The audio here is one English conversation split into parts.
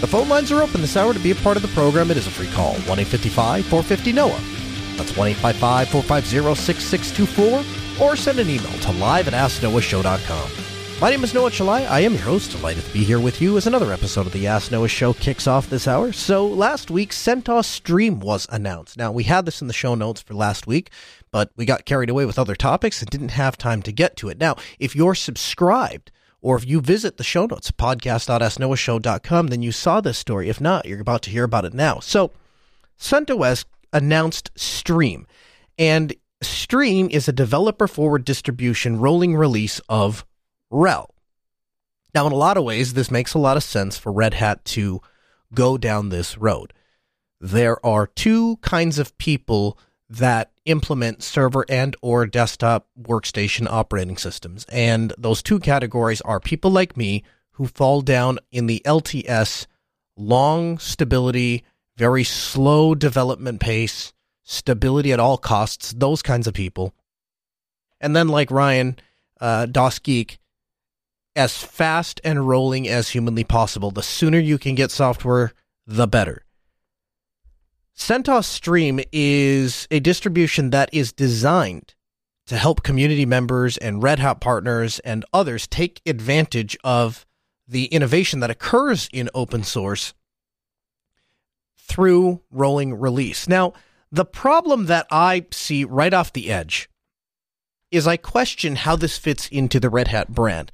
The phone lines are open this hour to be a part of the program. It is a free call, 1 855 450 NOAH. That's 1 855 450 6624, or send an email to live at AskNoahShow.com. My name is Noah Chelliah. I am your host. Delighted to be here with you as another episode of the Ask Noah Show kicks off this hour. So, last week, CentOS Stream was announced. Now, we had this in the show notes for last week, but we got carried away with other topics and didn't have time to get to it. Now, if you're subscribed, or if you visit the show notes, podcast.asknoahshow.com, then you saw this story. If not, you're about to hear about it now. So, CentOS announced Stream, and Stream is a developer forward distribution rolling release of RHEL. Now, in a lot of ways, this makes a lot of sense for Red Hat to go down this road. There are two kinds of people that implement server and or desktop workstation operating systems. And those two categories are people like me who fall down in the LTS long stability, very slow development pace, stability at all costs, those kinds of people. And then like Ryan, uh, DasGeek, as fast and rolling as humanly possible. The sooner you can get software, the better. CentOS Stream is a distribution that is designed to help community members and Red Hat partners and others take advantage of the innovation that occurs in open source through rolling release. Now, the problem that I see right off the edge is I question how this fits into the Red Hat brand.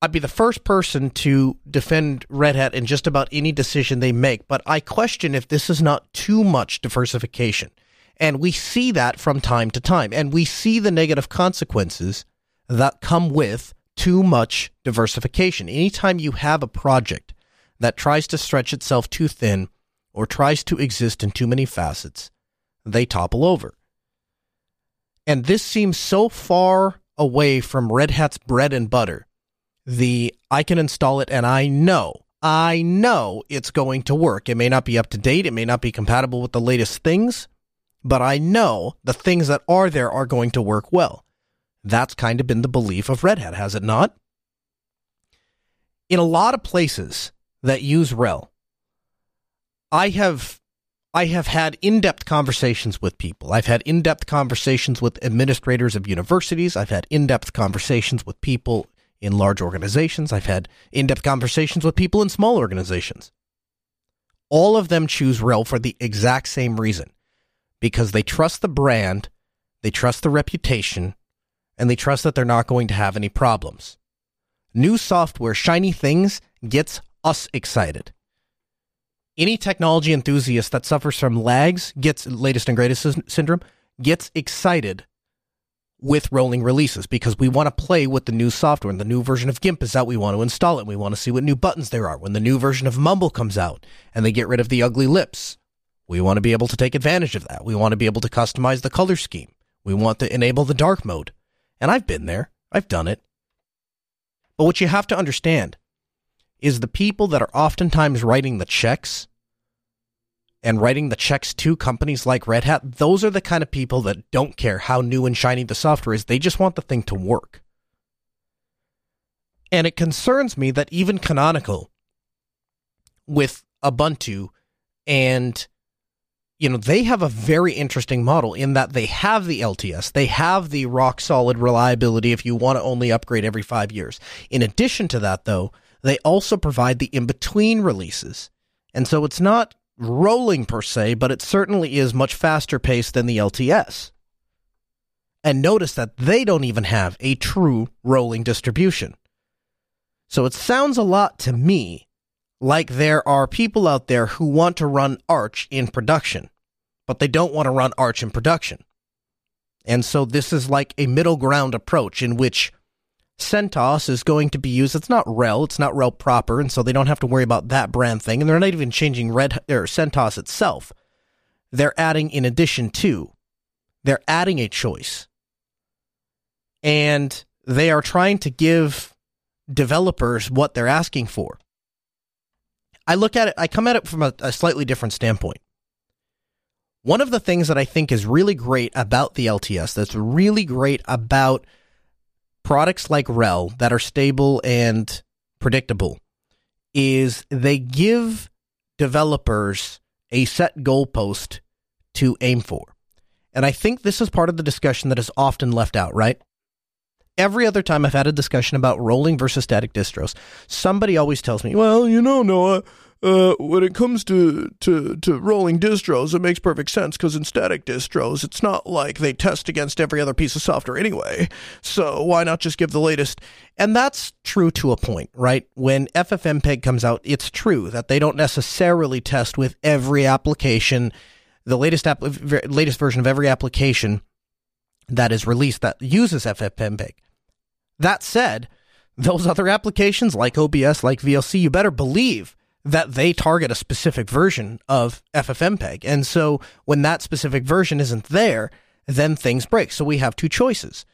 I'd be the first person to defend Red Hat in just about any decision they make, but I question if this is not too much diversification. And we see that from time to time, and we see the negative consequences that come with too much diversification. Anytime you have a project that tries to stretch itself too thin or tries to exist in too many facets, they topple over. And this seems so far away from Red Hat's bread and butter the I can install it and I know, I know it's going to work. It may not be up to date, it may not be compatible with the latest things, but I know the things that are there are going to work well. That's kind of been the belief of Red Hat, has it not? In a lot of places that use RHEL, I have I have had in-depth conversations with people. I've had in-depth conversations with administrators of universities. I've had in-depth conversations with people in large organizations. I've had in depth conversations with people in small organizations. All of them choose RHEL for the exact same reason because they trust the brand, they trust the reputation, and they trust that they're not going to have any problems. New software, shiny things, gets us excited. Any technology enthusiast that suffers from lags, gets latest and greatest syndrome, gets excited with rolling releases because we want to play with the new software. And the new version of GIMP is out. We want to install it. We want to see what new buttons there are. When the new version of Mumble comes out and they get rid of the ugly lips, we want to be able to take advantage of that. We want to be able to customize the color scheme. We want to enable the dark mode. And I've been there. I've done it. But what you have to understand is the people that are oftentimes writing the checks and writing the checks to companies like Red Hat, those are the kind of people that don't care how new and shiny the software is. They just want the thing to work. And it concerns me that even Canonical with Ubuntu and you know, they have a very interesting model in that they have the LTS, they have the rock solid reliability if you want to only upgrade every 5 years. In addition to that though, they also provide the in between releases. And so it's not rolling per se, but it certainly is much faster paced than the LTS. And notice that they don't even have a true rolling distribution. So it sounds a lot to me like there are people out there who want to run Arch in production, but they don't want to run Arch in production. And so this is like a middle ground approach in which CentOS is going to be used. It's not RHEL, it's not RHEL proper, and so they don't have to worry about that brand thing. And they're not even changing Red or CentOS itself. They're adding in addition to. They're adding a choice. And they are trying to give developers what they're asking for. I look at it, I come at it from a, a slightly different standpoint. One of the things that I think is really great about the LTS, that's really great about products like RHEL that are stable and predictable, is they give developers a set goalpost to aim for. And I think this is part of the discussion that is often left out, right? Every other time I've had a discussion about rolling versus static distros, somebody always tells me, well, you know, Noah, uh, when it comes to, to, to rolling distros, it makes perfect sense because in static distros, it's not like they test against every other piece of software anyway. So why not just give the latest? And that's true to a point, right? When FFmpeg comes out, it's true that they don't necessarily test with every application, the latest app, latest version of every application that is released that uses FFmpeg. That said, those other applications like OBS, like VLC, you better believe that they target a specific version of FFmpeg. And so when that specific version isn't there, then things break. So we have two choices.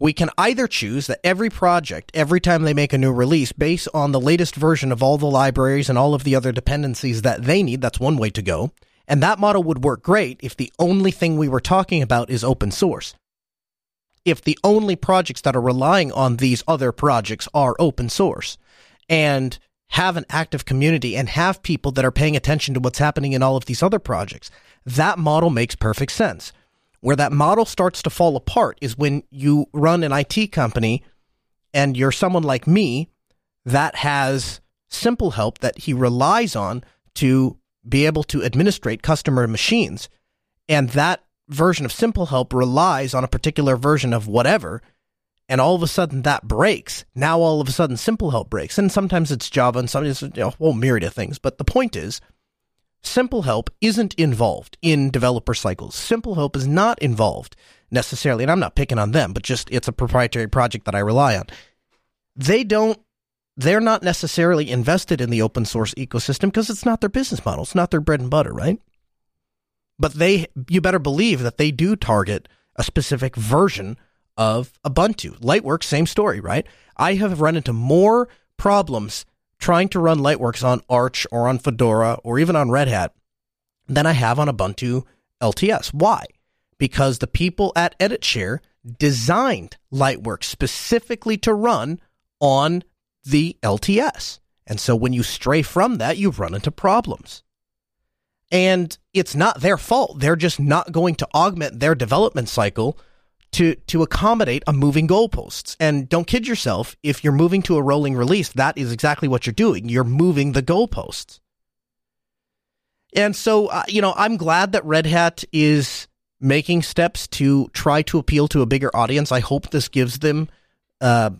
We can either choose that every project, every time they make a new release, based on the latest version of all the libraries and all of the other dependencies that they need, that's one way to go. And that model would work great if the only thing we were talking about is open source. If the only projects that are relying on these other projects are open source. And have an active community and have people that are paying attention to what's happening in all of these other projects. That model makes perfect sense. Where that model starts to fall apart is when you run an IT company and you're someone like me that has simple help that he relies on to be able to administrate customer machines. And that version of simple help relies on a particular version of whatever and all of a sudden that breaks. Now all of a sudden Simple Help breaks, and sometimes it's Java, and sometimes it's you know, a whole myriad of things. But the point is, Simple Help isn't involved in developer cycles. Simple Help is not involved necessarily, and I'm not picking on them, but just it's a proprietary project that I rely on. They don't. They're not necessarily invested in the open source ecosystem because it's not their business model. It's not their bread and butter, right? But they, you better believe that they do target a specific version of Ubuntu. Lightworks, same story, right? I have run into more problems trying to run Lightworks on Arch or on Fedora or even on Red Hat than I have on Ubuntu LTS. Why? Because the people at EditShare designed Lightworks specifically to run on the LTS. And so when you stray from that, you run into problems. And it's not their fault. They're just not going to augment their development cycle to to accommodate a moving goalposts. And don't kid yourself, if you're moving to a rolling release, that is exactly what you're doing. You're moving the goalposts. And so, uh, you know, I'm glad that Red Hat is making steps to try to appeal to a bigger audience. I hope this gives them uh,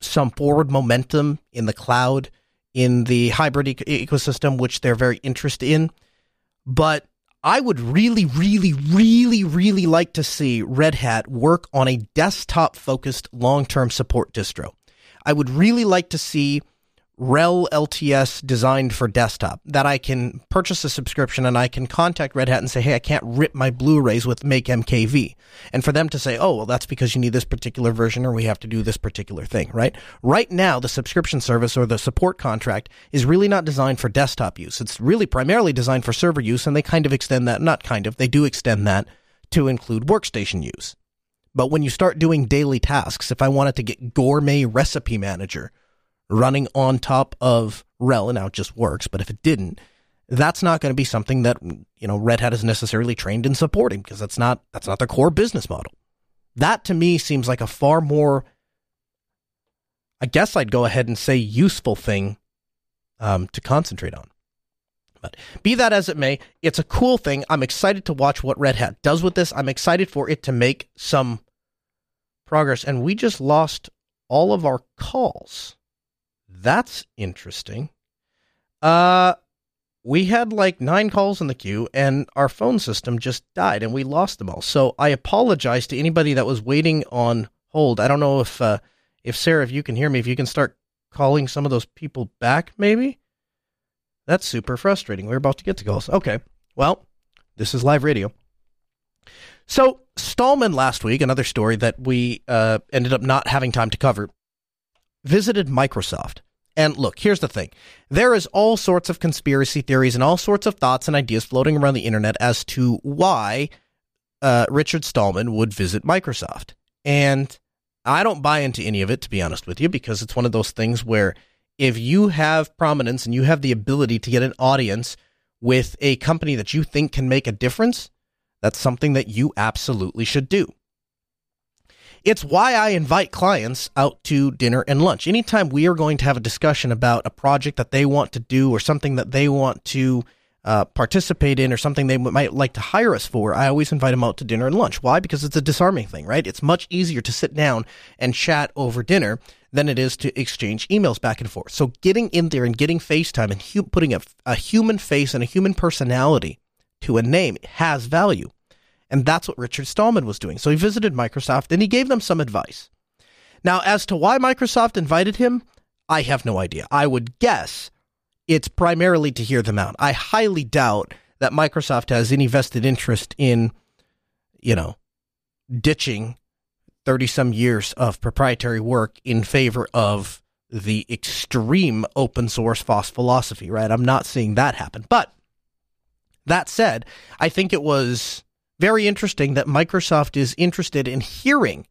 some forward momentum in the cloud, in the hybrid e- ecosystem, which they're very interested in. But I would really, really, really, really like to see Red Hat work on a desktop focused long term support distro. I would really like to see RHEL LTS designed for desktop that I can purchase a subscription and I can contact Red Hat and say, hey, I can't rip my Blu-rays with MakeMKV. And for them to say, oh, well, that's because you need this particular version or we have to do this particular thing, right? Right now, the subscription service or the support contract is really not designed for desktop use. It's really primarily designed for server use and they kind of extend that, not kind of, they do extend that to include workstation use. But when you start doing daily tasks, if I wanted to get gourmet recipe manager, running on top of RHEL, and now it just works, but if it didn't, that's not going to be something that you know Red Hat is necessarily trained in supporting because that's not that's not their core business model. That to me seems like a far more I guess I'd go ahead and say useful thing um, to concentrate on. But be that as it may, it's a cool thing. I'm excited to watch what Red Hat does with this. I'm excited for it to make some progress. And we just lost all of our calls. That's interesting. Uh, we had like nine calls in the queue and our phone system just died and we lost them all. So I apologize to anybody that was waiting on hold. I don't know if uh, if Sarah, if you can hear me, if you can start calling some of those people back, maybe? That's super frustrating. We're about to get to calls. Okay. Well, this is live radio. So, Stallman last week, another story that we uh, ended up not having time to cover, visited Microsoft. And look, here's the thing there is all sorts of conspiracy theories and all sorts of thoughts and ideas floating around the internet as to why uh, Richard Stallman would visit Microsoft. And I don't buy into any of it, to be honest with you, because it's one of those things where if you have prominence and you have the ability to get an audience with a company that you think can make a difference, that's something that you absolutely should do. It's why I invite clients out to dinner and lunch. Anytime we are going to have a discussion about a project that they want to do or something that they want to uh, participate in or something they might like to hire us for, I always invite them out to dinner and lunch. Why? Because it's a disarming thing, right? It's much easier to sit down and chat over dinner than it is to exchange emails back and forth. So getting in there and getting FaceTime and hu- putting a, a human face and a human personality to a name has value. And that's what Richard Stallman was doing. So he visited Microsoft and he gave them some advice. Now, as to why Microsoft invited him, I have no idea. I would guess it's primarily to hear them out. I highly doubt that Microsoft has any vested interest in, you know, ditching 30 some years of proprietary work in favor of the extreme open source philosophy, right? I'm not seeing that happen. But that said, I think it was very interesting that Microsoft is interested in hearing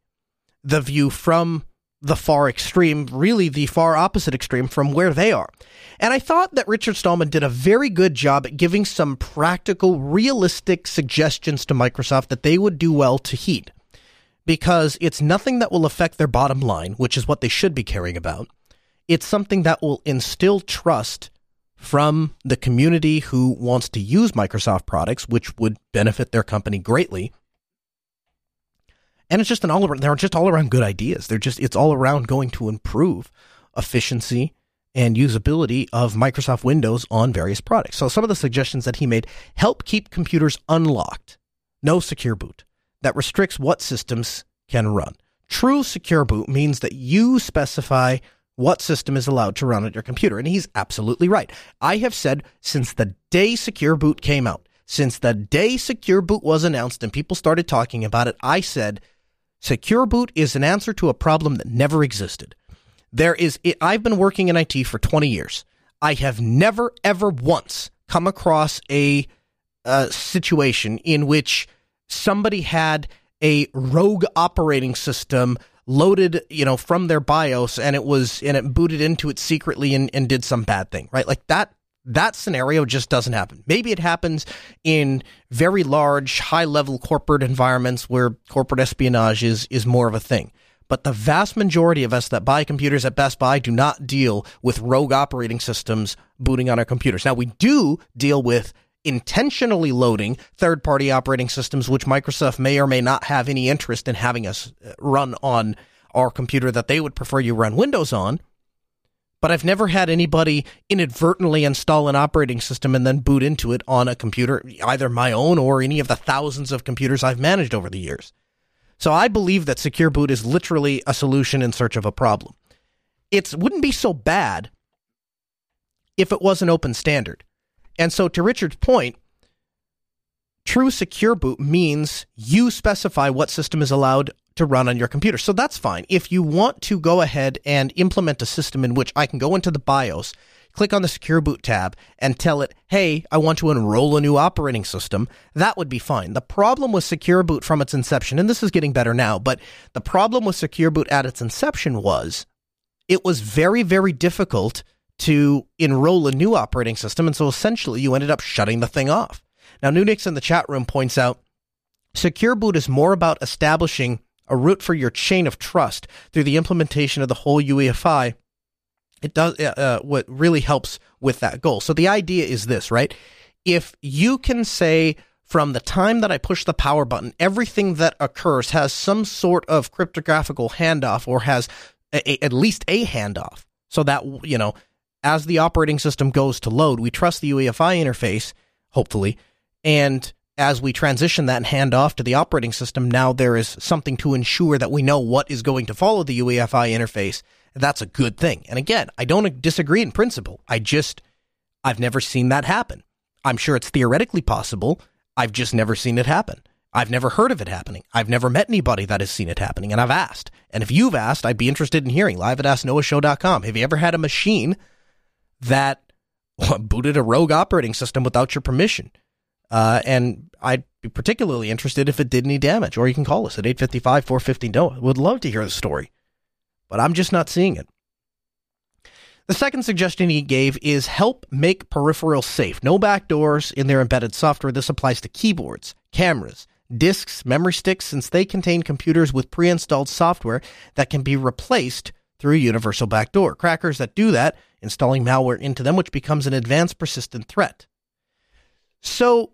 the view from the far extreme, really the far opposite extreme from where they are. And I thought that Richard Stallman did a very good job at giving some practical, realistic suggestions to Microsoft that they would do well to heed. Because it's nothing that will affect their bottom line, which is what they should be caring about. It's something that will instill trust from the community who wants to use Microsoft products, which would benefit their company greatly. And it's just an all around, they're just all around good ideas. They're just, it's all around going to improve efficiency and usability of Microsoft Windows on various products. So some of the suggestions that he made help keep computers unlocked. No secure boot that restricts what systems can run. True secure boot means that you specify what system is allowed to run on your computer. And he's absolutely right. I have said since the day Secure Boot came out, since the day Secure Boot was announced and people started talking about it, I said Secure Boot is an answer to a problem that never existed. There is, I've been working in IT for 20 years. I have never, ever once come across a, a situation in which somebody had a rogue operating system loaded, you know, from their BIOS and it was and it booted into it secretly and, and did some bad thing, right? Like that that scenario just doesn't happen. Maybe it happens in very large, high level corporate environments where corporate espionage is is more of a thing. But the vast majority of us that buy computers at Best Buy do not deal with rogue operating systems booting on our computers. Now we do deal with intentionally loading third party operating systems, which Microsoft may or may not have any interest in having us uh, run on our computer that they would prefer you run Windows on. But I've never had anybody inadvertently install an operating system and then boot into it on a computer, either my own or any of the thousands of computers I've managed over the years. So I believe that secure boot is literally a solution in search of a problem. It wouldn't be so bad if it was an open standard. And so, to Richard's point, true secure boot means you specify what system is allowed to run on your computer. So that's fine. If you want to go ahead and implement a system in which I can go into the BIOS, click on the secure boot tab and tell it, hey, I want to enroll a new operating system, that would be fine. The problem with secure boot from its inception, and this is getting better now, but the problem with secure boot at its inception was it was very, very difficult to enroll a new operating system. And so essentially you ended up shutting the thing off. Now, Nunix in the chat room points out Secure Boot is more about establishing a root for your chain of trust through the implementation of the whole UEFI. It does uh, uh, what really helps with that goal. So the idea is this, right? If you can say from the time that I push the power button, everything that occurs has some sort of cryptographical handoff or has a, a, at least a handoff so that, you know, as the operating system goes to load, we trust the UEFI interface, hopefully, and as we transition that and hand off to the operating system, now there is something to ensure that we know what is going to follow the UEFI interface. That's a good thing. And again, I don't disagree in principle. I just, I've never seen that happen. I'm sure it's theoretically possible. I've just never seen it happen. I've never heard of it happening. I've never met anybody that has seen it happening, and I've asked. And if you've asked, I'd be interested in hearing live at AskNoahShow.com. Have you ever had a machine that booted a rogue operating system without your permission? Uh, and I'd be particularly interested if it did any damage, or you can call us at 855 450 NOAH. Would love to hear the story, but I'm just not seeing it. The second suggestion he gave is help make peripherals safe. No backdoors in their embedded software. This applies to keyboards, cameras, disks, memory sticks, since they contain computers with pre installed software that can be replaced through a universal backdoor. Crackers that do that, installing malware into them, which becomes an advanced persistent threat. So,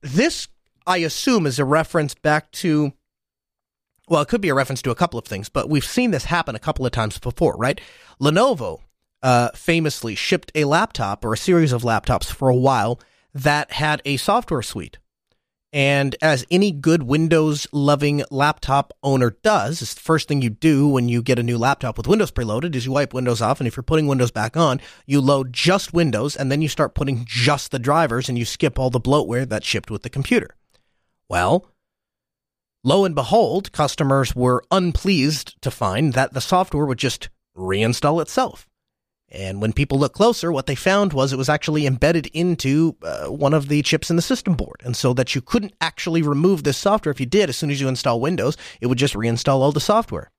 this, I assume, is a reference back to, well, it could be a reference to a couple of things, but we've seen this happen a couple of times before, right? Lenovo uh, famously shipped a laptop or a series of laptops for a while that had a software suite and as any good Windows loving laptop owner does, it's the first thing you do when you get a new laptop with Windows preloaded is you wipe Windows off. And if you're putting Windows back on, you load just Windows and then you start putting just the drivers and you skip all the bloatware that shipped with the computer. Well, lo and behold, customers were unpleased to find that the software would just reinstall itself. And when people looked closer, what they found was it was actually embedded into uh, one of the chips in the system board. And so that you couldn't actually remove this software. If you did, as soon as you install Windows, it would just reinstall all the software.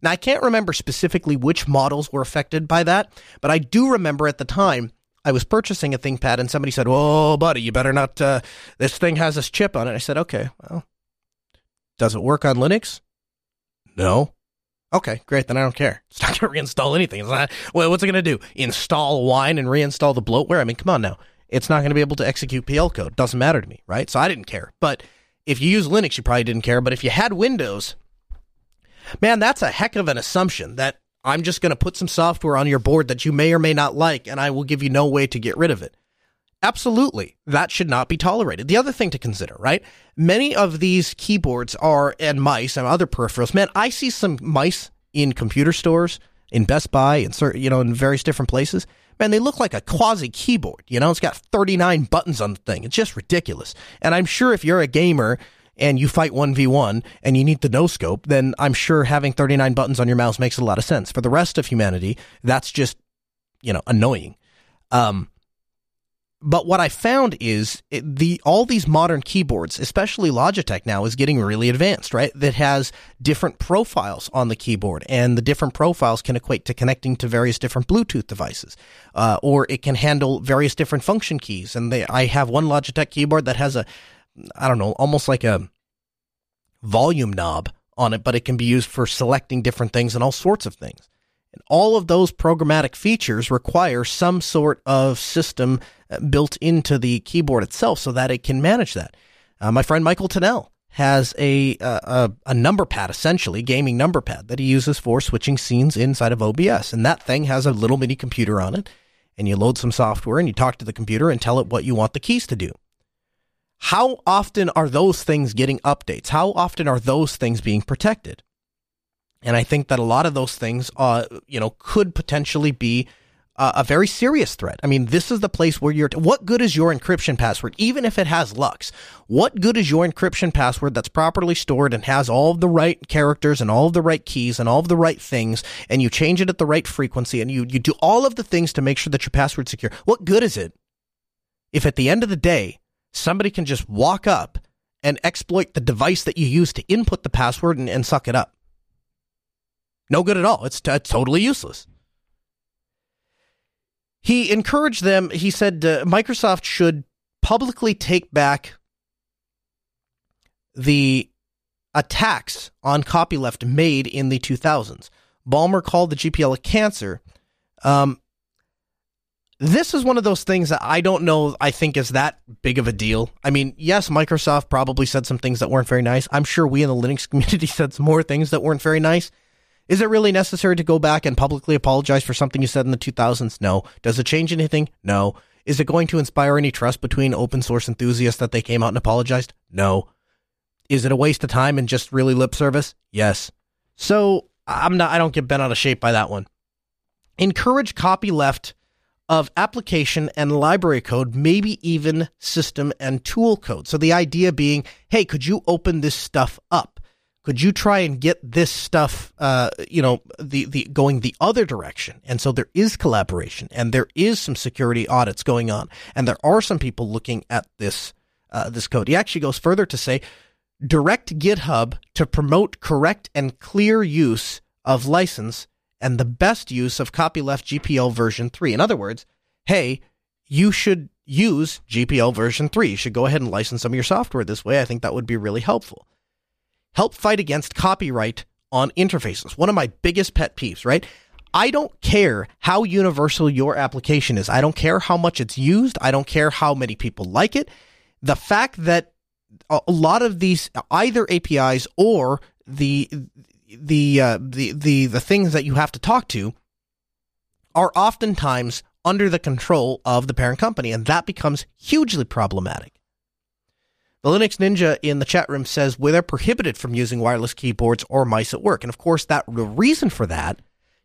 Now, I can't remember specifically which models were affected by that, but I do remember at the time I was purchasing a ThinkPad and somebody said, Oh, buddy, you better not, uh, this thing has this chip on it. I said, Okay, well, does it work on Linux? No. Okay, great. Then I don't care. It's not going to reinstall anything. It's not, well, what's it going to do? Install wine and reinstall the bloatware? I mean, come on now. It's not going to be able to execute PL code. Doesn't matter to me, right? So I didn't care. But if you use Linux, you probably didn't care. But if you had Windows, man, that's a heck of an assumption that I'm just going to put some software on your board that you may or may not like, and I will give you no way to get rid of it. Absolutely. That should not be tolerated. The other thing to consider, right? Many of these keyboards are, and mice and other peripherals. Man, I see some mice in computer stores, in Best Buy, and you know, in various different places. Man, they look like a quasi keyboard. You know, it's got 39 buttons on the thing. It's just ridiculous. And I'm sure if you're a gamer and you fight 1v1 and you need the no scope, then I'm sure having 39 buttons on your mouse makes a lot of sense. For the rest of humanity, that's just, you know, annoying. Um, but what I found is it, the all these modern keyboards, especially Logitech now, is getting really advanced. Right, that has different profiles on the keyboard, and the different profiles can equate to connecting to various different Bluetooth devices, uh, or it can handle various different function keys. And they, I have one Logitech keyboard that has a, I don't know, almost like a volume knob on it, but it can be used for selecting different things and all sorts of things. And all of those programmatic features require some sort of system built into the keyboard itself so that it can manage that. Uh, my friend Michael Tunnell has a, a, a number pad, essentially gaming number pad that he uses for switching scenes inside of OBS, and that thing has a little mini computer on it. And you load some software and you talk to the computer and tell it what you want the keys to do. How often are those things getting updates? How often are those things being protected? And I think that a lot of those things, uh, you know, could potentially be uh, a very serious threat. I mean, this is the place where you're. T- what good is your encryption password, even if it has LUKS? What good is your encryption password that's properly stored and has all of the right characters and all of the right keys and all of the right things, and you change it at the right frequency and you you do all of the things to make sure that your password's secure? What good is it if at the end of the day somebody can just walk up and exploit the device that you use to input the password and, and suck it up? No good at all. It's, t- totally useless. He encouraged them, he said uh, Microsoft should publicly take back the attacks on copyleft made in the 2000s. Ballmer called the GPL a cancer. Um, this is one of those things that I don't know, I think is that big of a deal. I mean, yes, Microsoft probably said some things that weren't very nice. I'm sure we in the Linux community said some more things that weren't very nice. Is it really necessary to go back and publicly apologize for something you said in the 2000s? No. Does it change anything? No. Is it going to inspire any trust between open source enthusiasts that they came out and apologized? No. Is it a waste of time and just really lip service? Yes. So I'm not I don't get bent out of shape by that one. Encourage copyleft of application and library code, maybe even system and tool code. So the idea being, hey, could you open this stuff up? Could you try and get this stuff, uh, you know, the, the going the other direction? And so there is collaboration and there is some security audits going on. And there are some people looking at this, uh, this code. He actually goes further to say, direct GitHub to promote correct and clear use of license and the best use of copyleft GPL version 3. In other words, hey, you should use GPL version 3. You should go ahead and license some of your software this way. I think that would be really helpful help fight against copyright on interfaces. One of my biggest pet peeves, right? I don't care how universal your application is. I don't care how much it's used. I don't care how many people like it. The fact that a lot of these either APIs or the the uh, the the the things that you have to talk to are oftentimes under the control of the parent company, and that becomes hugely problematic. The Linux Ninja in the chat room says well, they're prohibited from using wireless keyboards or mice at work. And of course, that the reason for that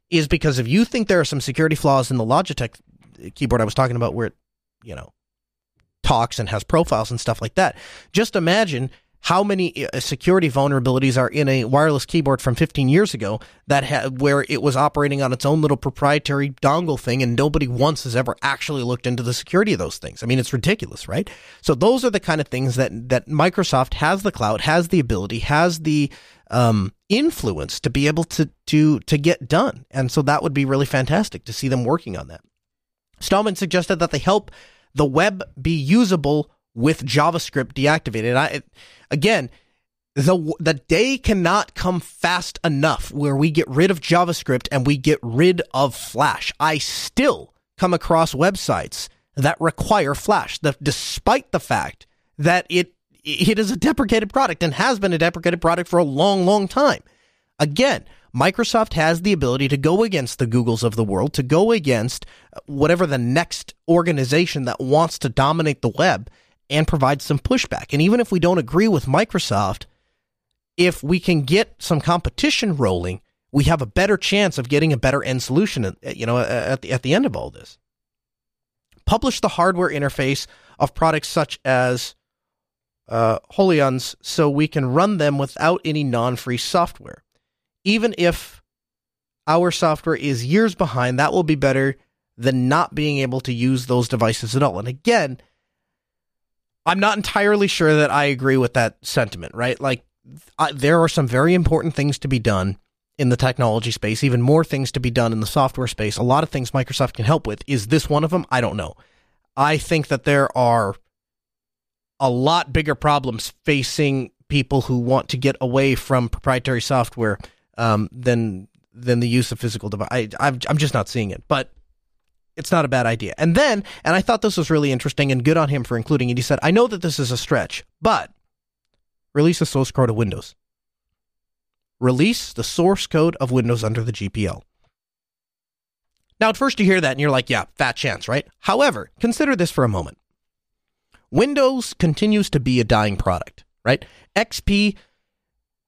is because if you think there are some security flaws in the Logitech uh, keyboard I was talking about where it, you know, talks and has profiles and stuff like that, just imagine how many uh, security vulnerabilities are in a wireless keyboard from 15 years ago that ha- where it was operating on its own little proprietary dongle thing and nobody once has ever actually looked into the security of those things. I mean, it's ridiculous, right? So those are the kind of things that that Microsoft has the clout, has the ability, has the um, influence to be able to to to get done. And so that would be really fantastic to see them working on that. Stallman suggested that they help the web be usable with JavaScript deactivated. I again, the the day cannot come fast enough where we get rid of JavaScript and we get rid of Flash. I still come across websites that require Flash, the, despite the fact that it it is a deprecated product and has been a deprecated product for a long, long time. Again, Microsoft has the ability to go against the Googles of the world, to go against whatever the next organization that wants to dominate the web and provide some pushback. And even if we don't agree with Microsoft, if we can get some competition rolling, we have a better chance of getting a better end solution, uh, you know, at the, at the end of all this. Publish the hardware interface of products such as uh, HoloLens so we can run them without any non-free software. Even if our software is years behind, that will be better than not being able to use those devices at all. And again, I'm not entirely sure that I agree with that sentiment, right? Like, I, there are some very important things to be done in the technology space, even more things to be done in the software space. A lot of things Microsoft can help with. Is this one of them? I don't know. I think that there are a lot bigger problems facing people who want to get away from proprietary software um, than than the use of physical device. I, I'm, I'm just not seeing it. But it's not a bad idea. And then, and I thought this was really interesting and good on him for including it. He said, I know that this is a stretch, but release the source code of Windows. Release the source code of Windows under the GPL. Now, at first you hear that and you're like, yeah, fat chance, right? However, consider this for a moment. Windows continues to be a dying product, right? XP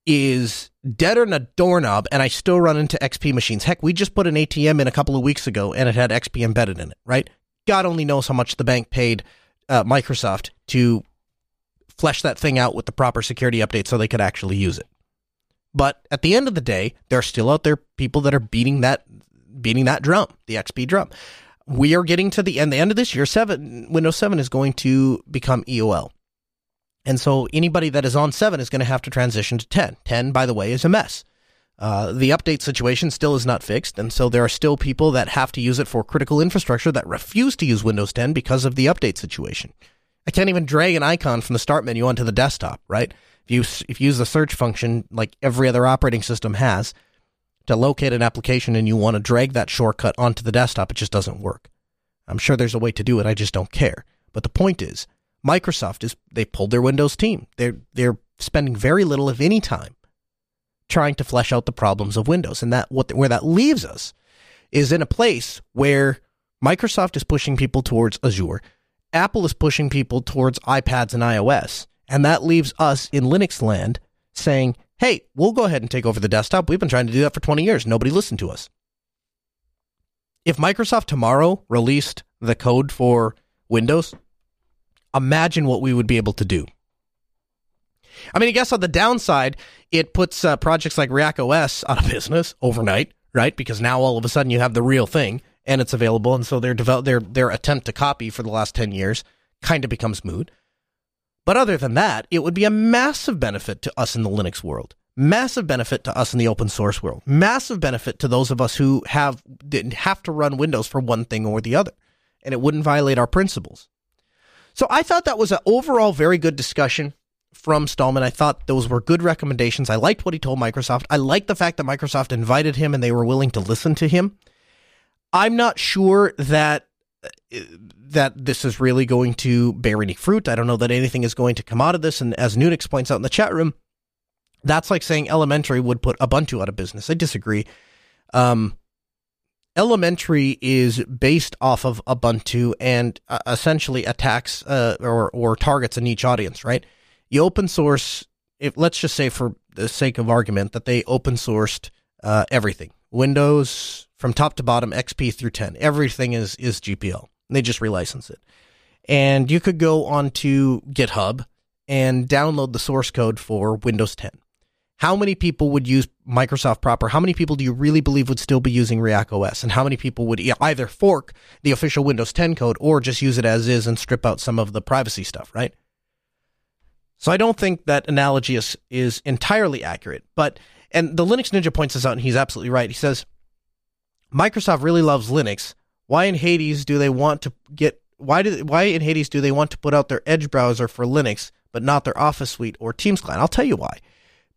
is deader than a doorknob, and I still run into XP machines. Heck, we just put an ATM in a couple of weeks ago, and it had XP embedded in it. Right? God only knows how much the bank paid uh, Microsoft to flesh that thing out with the proper security updates so they could actually use it. But at the end of the day, there are still out there people that are beating that beating that drum, the XP drum. We are getting to the end. The end of this year, seven Windows Seven is going to become EOL. And so anybody that is on 7 is going to have to transition to 10. 10, by the way, is a mess. Uh, the update situation still is not fixed, and so there are still people that have to use it for critical infrastructure that refuse to use Windows 10 because of the update situation. I can't even drag an icon from the start menu onto the desktop, right? If you if you use the search function like every other operating system has to locate an application and you want to drag that shortcut onto the desktop, it just doesn't work. I'm sure there's a way to do it, I just don't care. But the point is, Microsoft is they pulled their Windows team. They're they're spending very little, if any, time trying to flesh out the problems of Windows, and that what where that leaves us is in a place where Microsoft is pushing people towards Azure. Apple is pushing people towards iPads and iOS. And that leaves us in Linux land saying, hey, we'll go ahead and take over the desktop. We've been trying to do that for 20 years. Nobody listened to us. If Microsoft tomorrow released the code for Windows, imagine what we would be able to do. I mean, I guess on the downside, it puts uh, projects like React OS out of business overnight, right? Because now all of a sudden you have the real thing and it's available, and so their develop their their attempt to copy for the last ten years kind of becomes moot. But other than that, it would be a massive benefit to us in the Linux world, massive benefit to us in the open source world, massive benefit to those of us who have didn't have to run Windows for one thing or the other, and it wouldn't violate our principles. So I thought that was an overall very good discussion from Stallman. I thought those were good recommendations. I liked what he told Microsoft. I liked the fact that Microsoft invited him and they were willing to listen to him. I'm not sure that that this is really going to bear any fruit. I don't know that anything is going to come out of this. And as Nunix points out in the chat room, that's like saying Elementary would put Ubuntu out of business. I disagree. Um, Elementary is based off of Ubuntu and uh, essentially attacks uh, or or targets a niche audience, right? You open source. If let's just say for the sake of argument that they open sourced uh, everything, Windows from top to bottom, XP through 10, everything is is GPL. They just relicense it, and you could go onto GitHub and download the source code for Windows 10 how many people would use Microsoft proper? How many people do you really believe would still be using React OS? And how many people would either fork the official Windows 10 code or just use it as is and strip out some of the privacy stuff, right? So I don't think that analogy is, is entirely accurate. But, and the Linux Ninja points this out, and he's absolutely right. He says, Microsoft really loves Linux. Why in Hades do they want to get, why, do, why in Hades do they want to put out their Edge browser for Linux, but not their Office suite or Teams client? I'll tell you why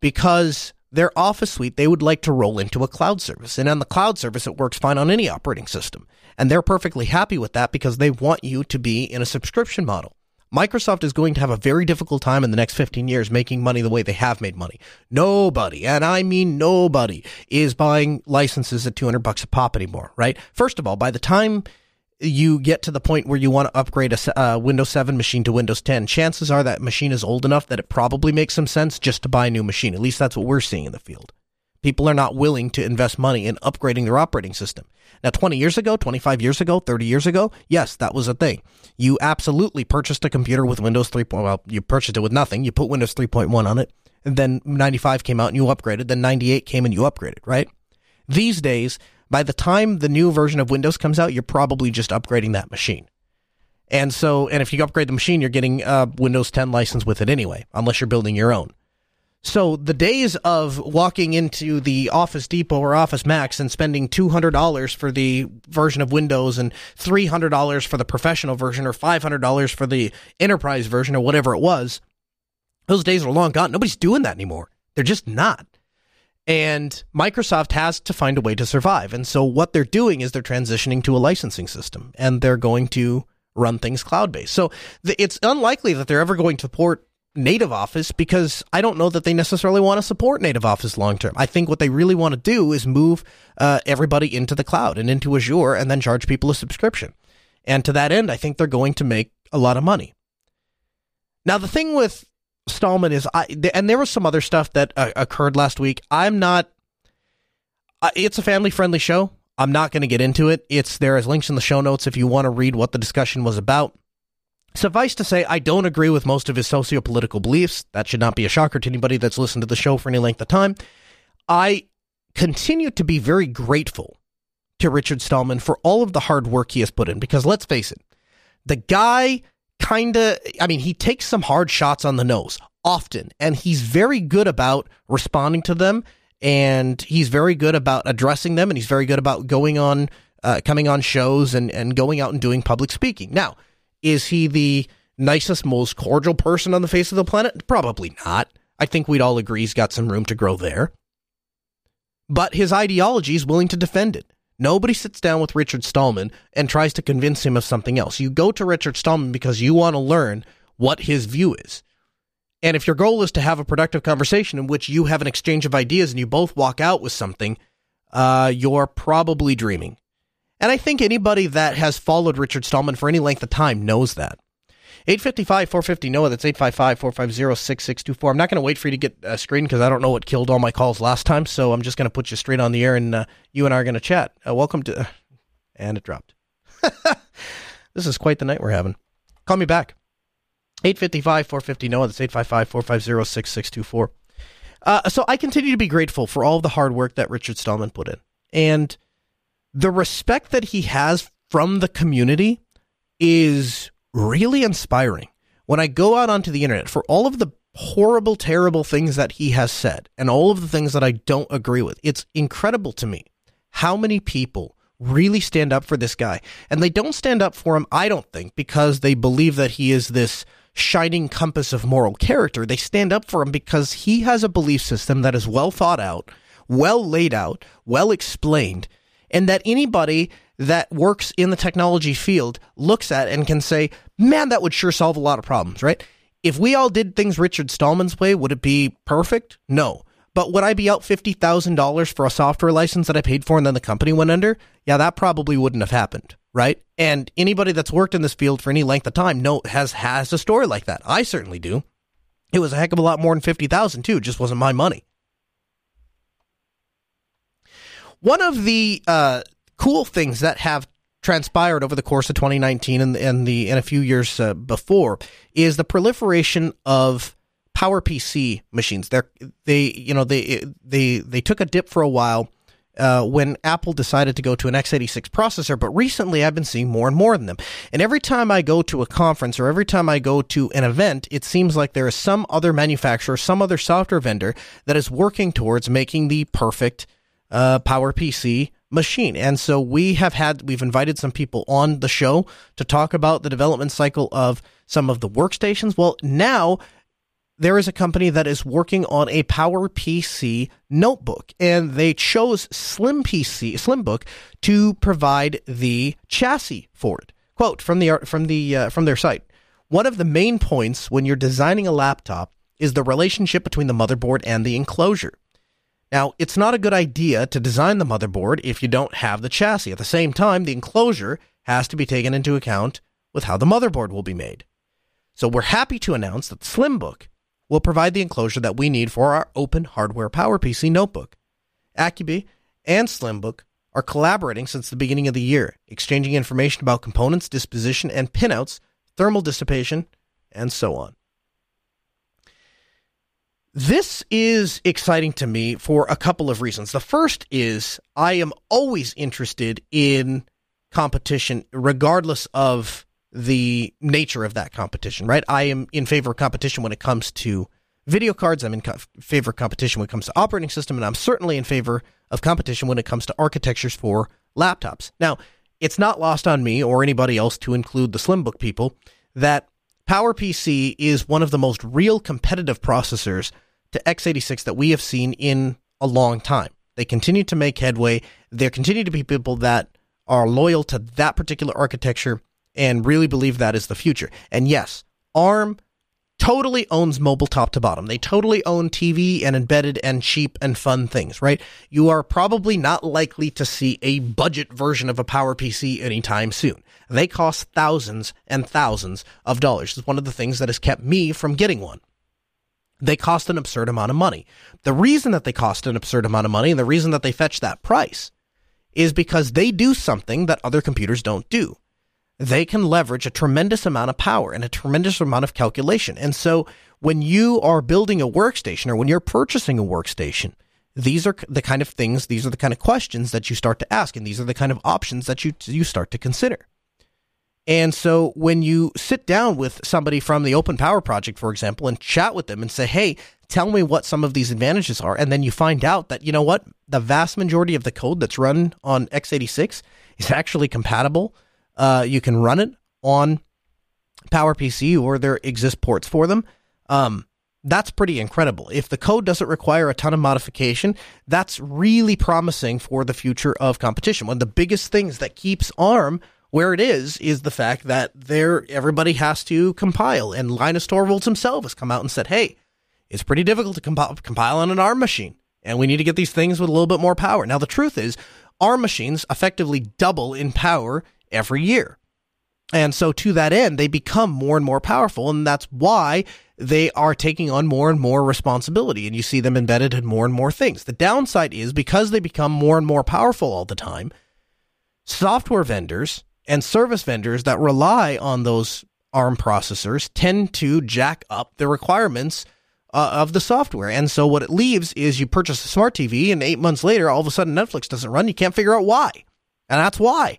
because their Office suite they would like to roll into a cloud service. And on the cloud service, it works fine on any operating system. And they're perfectly happy with that because they want you to be in a subscription model. Microsoft is going to have a very difficult time in the next 15 years making money the way they have made money. Nobody, and I mean nobody, is buying licenses at 200 bucks a pop anymore, right? First of all, by the time you get to the point where you want to upgrade a uh, Windows 7 machine to Windows 10, chances are that machine is old enough that it probably makes some sense just to buy a new machine. At least that's what we're seeing in the field. People are not willing to invest money in upgrading their operating system. Now, 20 years ago, 25 years ago, 30 years ago, yes, that was a thing. You absolutely purchased a computer with Windows 3. Well, you purchased it with nothing. You put Windows 3.1 on it. And then 95 came out and you upgraded. Then 98 came and you upgraded, right? These days, by the time the new version of Windows comes out, you're probably just upgrading that machine. And so, and if you upgrade the machine, you're getting a Windows 10 license with it anyway, unless you're building your own. So the days of walking into the Office Depot or Office Max and spending $200 for the version of Windows and $300 for the professional version or $500 for the enterprise version or whatever it was, those days are long gone. Nobody's doing that anymore. They're just not. And Microsoft has to find a way to survive. And so what they're doing is they're transitioning to a licensing system and they're going to run things cloud based. So it's unlikely that they're ever going to port native office because I don't know that they necessarily want to support native office long term. I think what they really want to do is move uh, everybody into the cloud and into Azure and then charge people a subscription. And to that end, I think they're going to make a lot of money. Now, the thing with Stallman is I and there was some other stuff that uh, occurred last week. I'm not. Uh, it's a family friendly show. I'm not going to get into it. It's there is links in the show notes if you want to read what the discussion was about. Suffice to say, I don't agree with most of his socio-political beliefs. That should not be a shocker to anybody that's listened to the show for any length of time. I continue to be very grateful to Richard Stallman for all of the hard work he has put in because let's face it, the guy kind of, I mean, he takes some hard shots on the nose often, and he's very good about responding to them, and he's very good about addressing them, and he's very good about going on, uh, coming on shows and, and going out and doing public speaking. Now, is he the nicest, most cordial person on the face of the planet? Probably not. I think we'd all agree he's got some room to grow there. But his ideology is willing to defend it. Nobody sits down with Richard Stallman and tries to convince him of something else. You go to Richard Stallman because you want to learn what his view is. And if your goal is to have a productive conversation in which you have an exchange of ideas and you both walk out with something, uh, you're probably dreaming. And I think anybody that has followed Richard Stallman for any length of time knows that. 855 450 NOAH. That's 855 450 6624. I'm not going to wait for you to get a screen because I don't know what killed all my calls last time. So I'm just going to put you straight on the air and uh, you and I are going to chat. Uh, welcome to. And it dropped. this is quite the night we're having. Call me back. 855 450 NOAH. That's 855 450 6624. Uh, so I continue to be grateful for all the hard work that Richard Stallman put in. And the respect that he has from the community is really inspiring. When I go out onto the internet for all of the horrible, terrible things that he has said and all of the things that I don't agree with, it's incredible to me how many people really stand up for this guy. And they don't stand up for him, I don't think, because they believe that he is this shining compass of moral character. They stand up for him because he has a belief system that is well thought out, well laid out, well explained, and that anybody that works in the technology field looks at and can say, man, that would sure solve a lot of problems, right? If we all did things Richard Stallman's way, would it be perfect? No. But would I be out $50,000 for a software license that I paid for and then the company went under? Yeah, that probably wouldn't have happened, right? And anybody that's worked in this field for any length of time know has has a story like that. I certainly do. It was a heck of a lot more than 50,000 too, it just wasn't my money. One of the uh, cool things that have transpired over the course of 2019 and, and the and a few years uh, before is the proliferation of power PC machines. They they you know they they they took a dip for a while uh, when Apple decided to go to an x86 processor, but recently I've been seeing more and more of them. And every time I go to a conference or every time I go to an event, it seems like there is some other manufacturer, some other software vendor that is working towards making the perfect uh, PowerPC machine. And so we have had, we've invited some people on the show to talk about the development cycle of some of the workstations. Well, now there is a company that is working on a Power PC notebook, and they chose Slim PC, Slimbook, to provide the chassis for it. Quote from the from the uh, from their site: One of the main points when you're designing a laptop is the relationship between the motherboard and the enclosure. Now, it's not a good idea to design the motherboard if you don't have the chassis. At the same time, the enclosure has to be taken into account with how the motherboard will be made. So we're happy to announce that Slimbook will provide the enclosure that we need for our open hardware PowerPC notebook. ACube and Slimbook are collaborating since the beginning of the year, exchanging information about components, disposition, and pinouts, thermal dissipation, and so on. This is exciting to me for a couple of reasons. The first is I am always interested in competition, regardless of the nature of that competition, right? I am in favor of competition when it comes to video cards. I'm in co- favor of competition when it comes to operating system, and I'm certainly in favor of competition when it comes to architectures for laptops. Now, it's not lost on me or anybody else to include the Slimbook people that PowerPC is one of the most real competitive processors to x86 that we have seen in a long time. They continue to make headway. There continue to be people that are loyal to that particular architecture and really believe that is the future. And yes, ARM totally owns mobile top to bottom. They totally own TV and embedded and cheap and fun things, right? You are probably not likely to see a budget version of a PowerPC anytime soon. They cost thousands and thousands of dollars. It's one of the things that has kept me from getting one. They cost an absurd amount of money. The reason that they cost an absurd amount of money and the reason that they fetch that price is because they do something that other computers don't do they can leverage a tremendous amount of power and a tremendous amount of calculation. And so when you are building a workstation or when you're purchasing a workstation, these are the kind of things, these are the kind of questions that you start to ask, and these are the kind of options that you you start to consider. And so when you sit down with somebody from the Open Power Project, for example, and chat with them and say, hey, tell me what some of these advantages are, and then you find out that, you know what, the vast majority of the code that's run on x86 is actually compatible uh, you can run it on PowerPC or there exist ports for them. Um, that's pretty incredible. If the code doesn't require a ton of modification, that's really promising for the future of competition. One of the biggest things that keeps ARM where it is is the fact that there everybody has to compile, and Linus Torvalds himself has come out and said, "Hey, it's pretty difficult to compile, compile on an ARM machine, and we need to get these things with a little bit more power." Now, the truth is, ARM machines effectively double in power every year. And so to that end, they become more and more powerful. And that's why they are taking on more and more responsibility. And you see them embedded in more and more things. The downside is because they become more and more powerful all the time, software vendors and service vendors that rely on those ARM processors tend to jack up the requirements uh, of the software. And so what it leaves is you purchase a smart TV and eight months later, all of a sudden Netflix doesn't run. You can't figure out why. And that's why.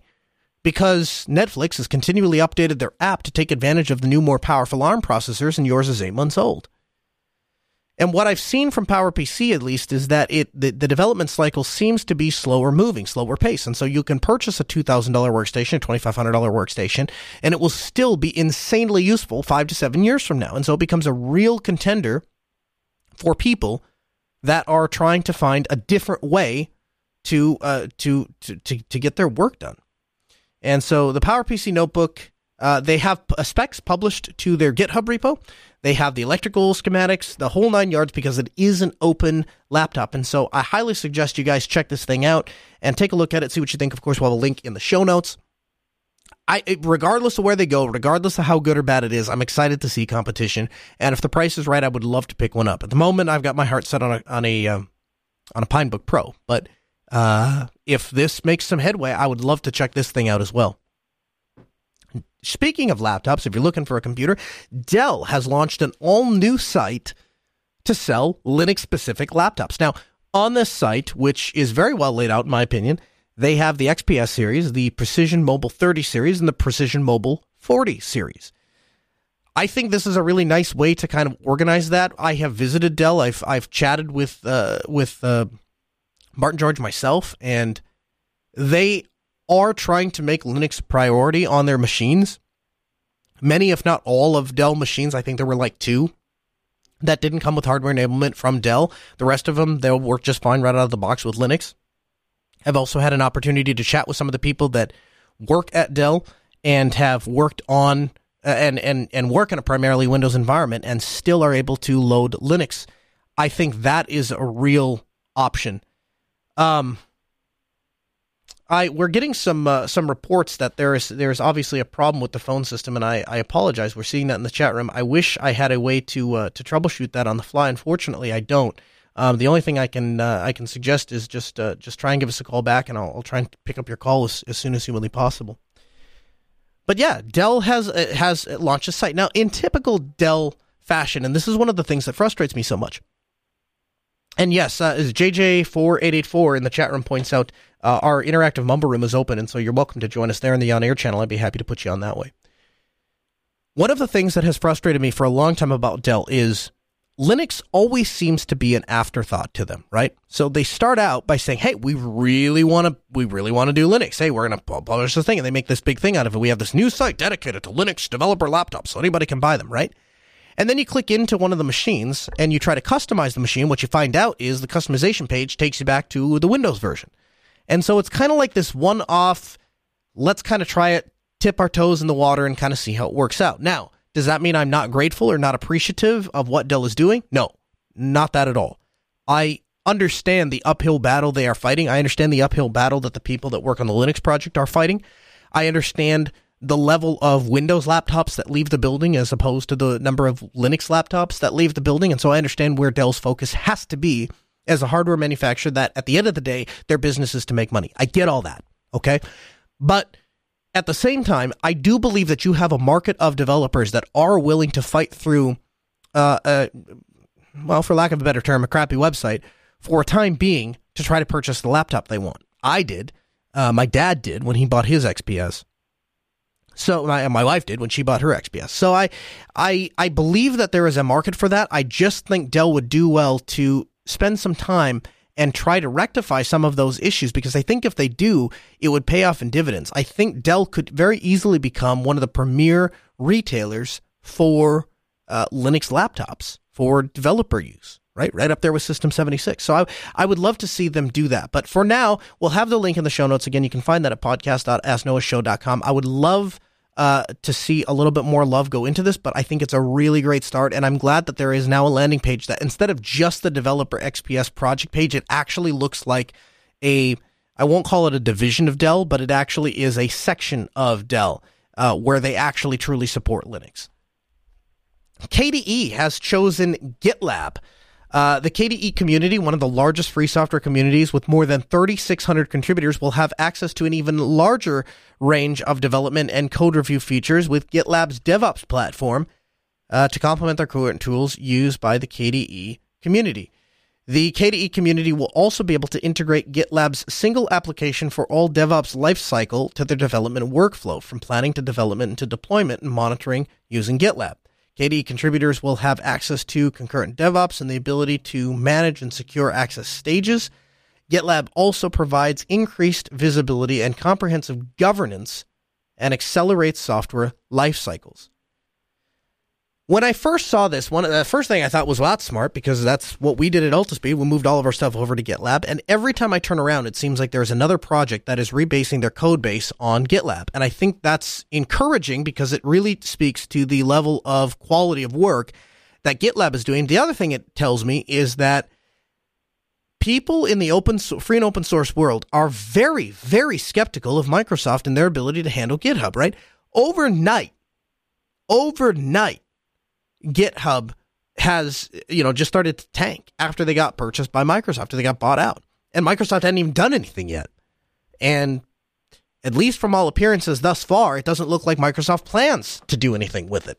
Because Netflix has continually updated their app to take advantage of the new, more powerful ARM processors, and yours is eight months old. And what I've seen from PowerPC, at least, is that it the, the development cycle seems to be slower moving, slower pace. And so you can purchase a $2,000 workstation, a $2,500 workstation, and it will still be insanely useful five to seven years from now. And so it becomes a real contender for people that are trying to find a different way to, uh, to, to, to, to get their work done. And so the PowerPC notebook, uh, they have specs published to their GitHub repo. They have the electrical schematics, the whole nine yards, because it is an open laptop. And so I highly suggest you guys check this thing out and take a look at it, see what you think. Of course, we'll have a link in the show notes. I, regardless of where they go, regardless of how good or bad it is, I'm excited to see competition. And if the price is right, I would love to pick one up. At the moment, I've got my heart set on a on a um, on a PineBook Pro, but uh, if this makes some headway, I would love to check this thing out as well. Speaking of laptops, if you're looking for a computer, Dell has launched an all new site to sell Linux specific laptops. Now, on this site, which is very well laid out in my opinion, they have the XPS series, the Precision Mobile 30 series, and the Precision Mobile 40 series. I think this is a really nice way to kind of organize that. I have visited Dell. I've I've chatted with uh, with uh, Barton George myself, and they are trying to make Linux priority on their machines. Many, if not all, of Dell machines, I think there were like two that didn't come with hardware enablement from Dell. The rest of them, they'll work just fine right out of the box with Linux. I've also had an opportunity to chat with some of the people that work at Dell and have worked on uh, and and and work in a primarily Windows environment and still are able to load Linux. I think that is a real option. Um, I we're getting some uh, some reports that there is there is obviously a problem with the phone system, and I, I apologize. We're seeing that in the chat room. I wish I had a way to uh, to troubleshoot that on the fly. Unfortunately, I don't. Um, the only thing I can uh, I can suggest is just uh, just try and give us a call back, and I'll, I'll try and pick up your call as, as soon as humanly possible. But yeah, Dell has uh, has launched a site now in typical Dell fashion, and this is one of the things that frustrates me so much. And yes, uh, as JJ4884 in the chat room points out, uh, our interactive mumble room is open, and so you're welcome to join us there in the on air channel. I'd be happy to put you on that way. One of the things that has frustrated me for a long time about Dell is Linux always seems to be an afterthought to them, right? So they start out by saying, "Hey, we really want to, we really want to do Linux. Hey, we're going to publish this thing," and they make this big thing out of it. We have this new site dedicated to Linux developer laptops, so anybody can buy them, right? And then you click into one of the machines and you try to customize the machine. What you find out is the customization page takes you back to the Windows version. And so it's kind of like this one off, let's kind of try it, tip our toes in the water and kind of see how it works out. Now, does that mean I'm not grateful or not appreciative of what Dell is doing? No, not that at all. I understand the uphill battle they are fighting. I understand the uphill battle that the people that work on the Linux project are fighting. I understand the level of Windows laptops that leave the building as opposed to the number of Linux laptops that leave the building. And so I understand where Dell's focus has to be as a hardware manufacturer that at the end of the day, their business is to make money. I get all that. Okay. But at the same time, I do believe that you have a market of developers that are willing to fight through, uh, uh, well, for lack of a better term, a crappy website for a time being to try to purchase the laptop they want. I did. Uh, my dad did when he bought his XPS. So my my wife did when she bought her XPS. So I I I believe that there is a market for that. I just think Dell would do well to spend some time and try to rectify some of those issues because I think if they do, it would pay off in dividends. I think Dell could very easily become one of the premier retailers for uh, Linux laptops for developer use right? Right up there with System 76. So I, I would love to see them do that. But for now, we'll have the link in the show notes. Again, you can find that at podcast.asknoahshow.com. I would love uh, to see a little bit more love go into this, but I think it's a really great start. And I'm glad that there is now a landing page that instead of just the developer XPS project page, it actually looks like a I won't call it a division of Dell, but it actually is a section of Dell uh, where they actually truly support Linux. KDE has chosen GitLab. Uh, the KDE community, one of the largest free software communities with more than 3,600 contributors, will have access to an even larger range of development and code review features with GitLab's DevOps platform uh, to complement their current tools used by the KDE community. The KDE community will also be able to integrate GitLab's single application for all DevOps lifecycle to their development workflow, from planning to development to deployment and monitoring using GitLab. KDE contributors will have access to concurrent DevOps and the ability to manage and secure access stages. GitLab also provides increased visibility and comprehensive governance and accelerates software life cycles. When I first saw this, one the first thing I thought was, well, that's smart because that's what we did at Altispeed. We moved all of our stuff over to GitLab, and every time I turn around, it seems like there's another project that is rebasing their code base on GitLab, and I think that's encouraging because it really speaks to the level of quality of work that GitLab is doing. The other thing it tells me is that people in the open free and open source world are very, very skeptical of Microsoft and their ability to handle GitHub. Right overnight, overnight GitHub has, you know, just started to tank after they got purchased by Microsoft, after they got bought out. And Microsoft hadn't even done anything yet. And at least from all appearances thus far, it doesn't look like Microsoft plans to do anything with it.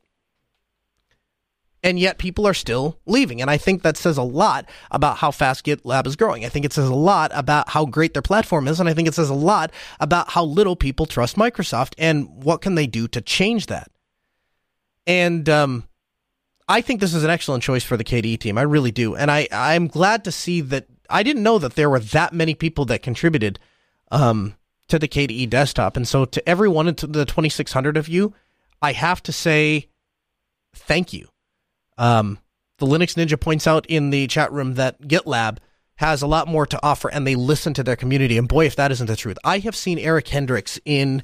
And yet people are still leaving. And I think that says a lot about how fast GitLab is growing. I think it says a lot about how great their platform is. And I think it says a lot about how little people trust Microsoft and what can they do to change that. And, um, I think this is an excellent choice for the KDE team. I really do. And I, I'm glad to see that I didn't know that there were that many people that contributed um, to the KDE desktop. And so to everyone, to the 2,600 of you, I have to say thank you. Um, the Linux Ninja points out in the chat room that GitLab has a lot more to offer and they listen to their community. And boy, if that isn't the truth, I have seen Eric Hendricks in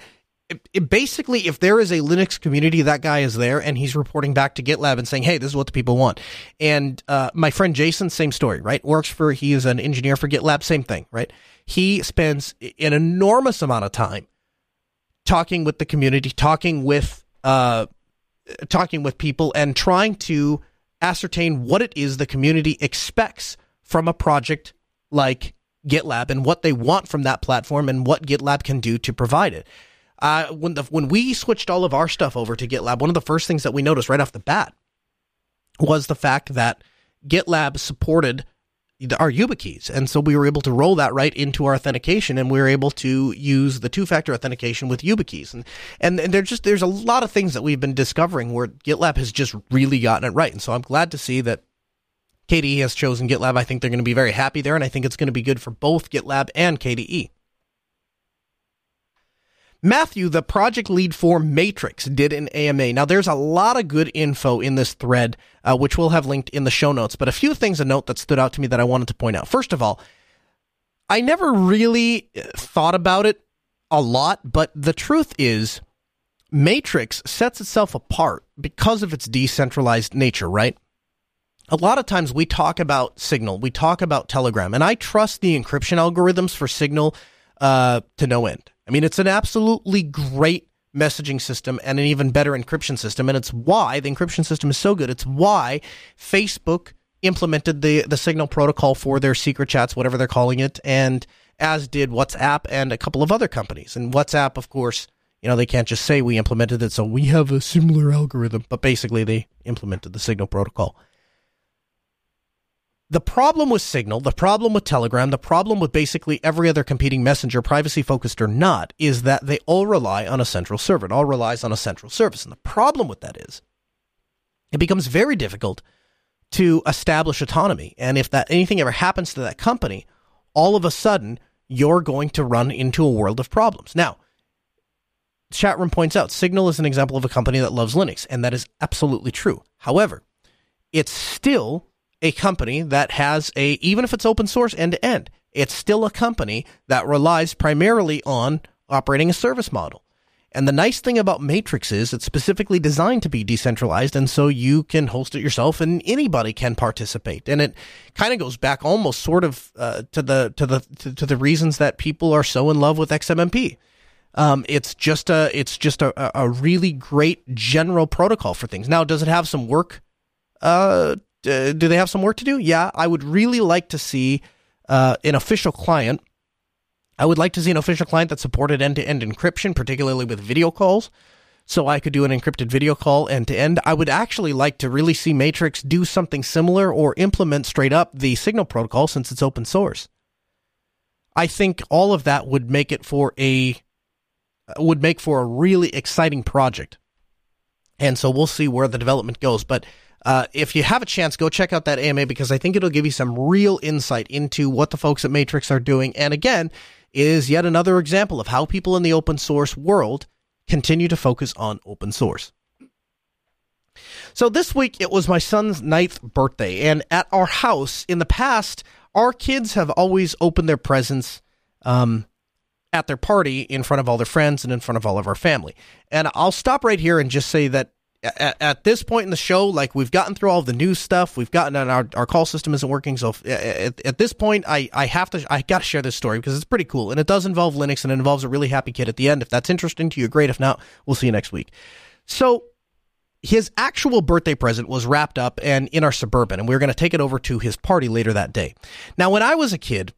it, it basically, if there is a Linux community, that guy is there and he's reporting back to GitLab and saying, hey, this is what the people want. And uh, my friend Jason, same story, right? Works for, he is an engineer for GitLab, same thing, right? He spends an enormous amount of time talking with the community, talking with, uh, talking with people and trying to ascertain what it is the community expects from a project like GitLab and what they want from that platform and what GitLab can do to provide it. Uh, when the when we switched all of our stuff over to GitLab, one of the first things that we noticed right off the bat was the fact that GitLab supported our YubiKeys, and so we were able to roll that right into our authentication, and we were able to use the two-factor authentication with YubiKeys, and and, and there's just there's a lot of things that we've been discovering where GitLab has just really gotten it right, and so I'm glad to see that KDE has chosen GitLab. I think they're going to be very happy there, and I think it's going to be good for both GitLab and KDE. Matthew, the project lead for Matrix, did an AMA. Now, there's a lot of good info in this thread, uh, which we'll have linked in the show notes, but a few things a note that stood out to me that I wanted to point out. First of all, I never really uh, thought about it a lot, but the truth is, Matrix sets itself apart because of its decentralized nature, right? A lot of times we talk about Signal, we talk about Telegram, and I trust the encryption algorithms for Signal uh, to no end. I mean, it's an absolutely great messaging system and an even better encryption system. And it's why the encryption system is so good. It's why Facebook implemented the, the Signal protocol for their secret chats, whatever they're calling it, and as did WhatsApp and a couple of other companies. And WhatsApp, of course, you know, they can't just say we implemented it, so we have a similar algorithm, but basically they implemented the Signal protocol the problem with Signal, the problem with Telegram, the problem with basically every other competing messenger, privacy focused or not, is that they all rely on a central server. It all relies on a central service. And the problem with that is it becomes very difficult to establish autonomy. And if that anything ever happens to that company, all of a sudden you're going to run into a world of problems. Now, Chatroom points out Signal is an example of a company that loves Linux, and that is absolutely true. However, it's still a company that has a, even if it's open source end to end, it's still a company that relies primarily on operating a service model. And the nice thing about Matrix is it's specifically designed to be decentralized, and so you can host it yourself, and anybody can participate. And it kind of goes back almost sort of uh, to the to the to, to, the reasons that people are so in love with XMPP. Um, it's just a it's just a, a really great general protocol for things. Now, does it have some work? Uh, do they have some work to do? Yeah, I would really like to see uh, an official client I would like to see an official client that supported end to end encryption, particularly with video calls. So I could do an encrypted video call end to end. I would actually like to really see Matrix do something similar or implement straight up the Signal protocol since it's open source. I think all of that would make it for a would make for a really exciting project. And so we'll see where the development goes. But uh, if you have a chance, go check out that AMA because I think it'll give you some real insight into what the folks at Matrix are doing. And again, is yet another example of how people in the open source world continue to focus on open source. So this week it was my son's ninth birthday, and at our house in the past, our kids have always opened their presents um, at their party in front of all their friends and in front of all of our family. And I'll stop right here and just say that at, at, this point in the show, like we've gotten through all the news stuff, we've gotten our our call system isn't working. So if, at, at, this point, I I have to I got to share this story because it's pretty cool and it does involve Linux and it involves a really happy kid at the end. If that's interesting to you, great. If not, we'll see you next week. So his actual birthday present was wrapped up and in our suburban, and we were going to take it over to his party later that day. Now, when I was a kid,